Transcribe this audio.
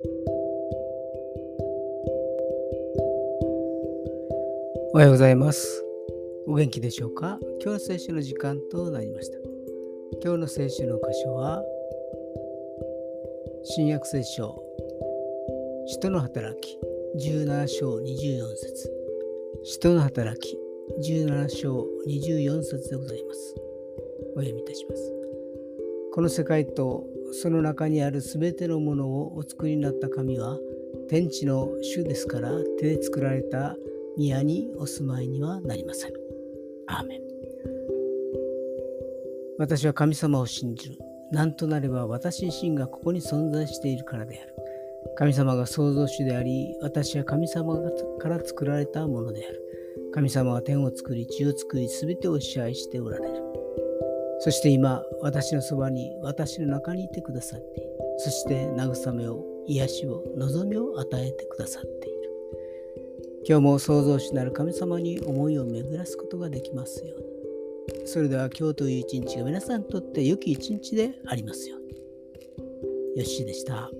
おはようございます。お元気でしょうか？今日の聖書の時間となりました。今日の聖書の箇所は、新約聖書、使の働き、17章24節使の働き、17章24節でございます。お読みいたします。この世界とその中にあるすべてのものをお作りになった神は、天地の主ですから手で作られた宮にお住まいにはなりません。アーメン。私は神様を信じる。何となれば私自身がここに存在しているからである。神様が創造主であり、私は神様から作られたものである。神様は天を作り、地を作り、すべてを支配しておられる。そして今、私のそばに、私の中にいてくださっている。そして慰めを、癒しを、望みを与えてくださっている。今日も創造主なる神様に思いを巡らすことができますように。それでは今日という一日が皆さんにとって良き一日でありますように。よしでした。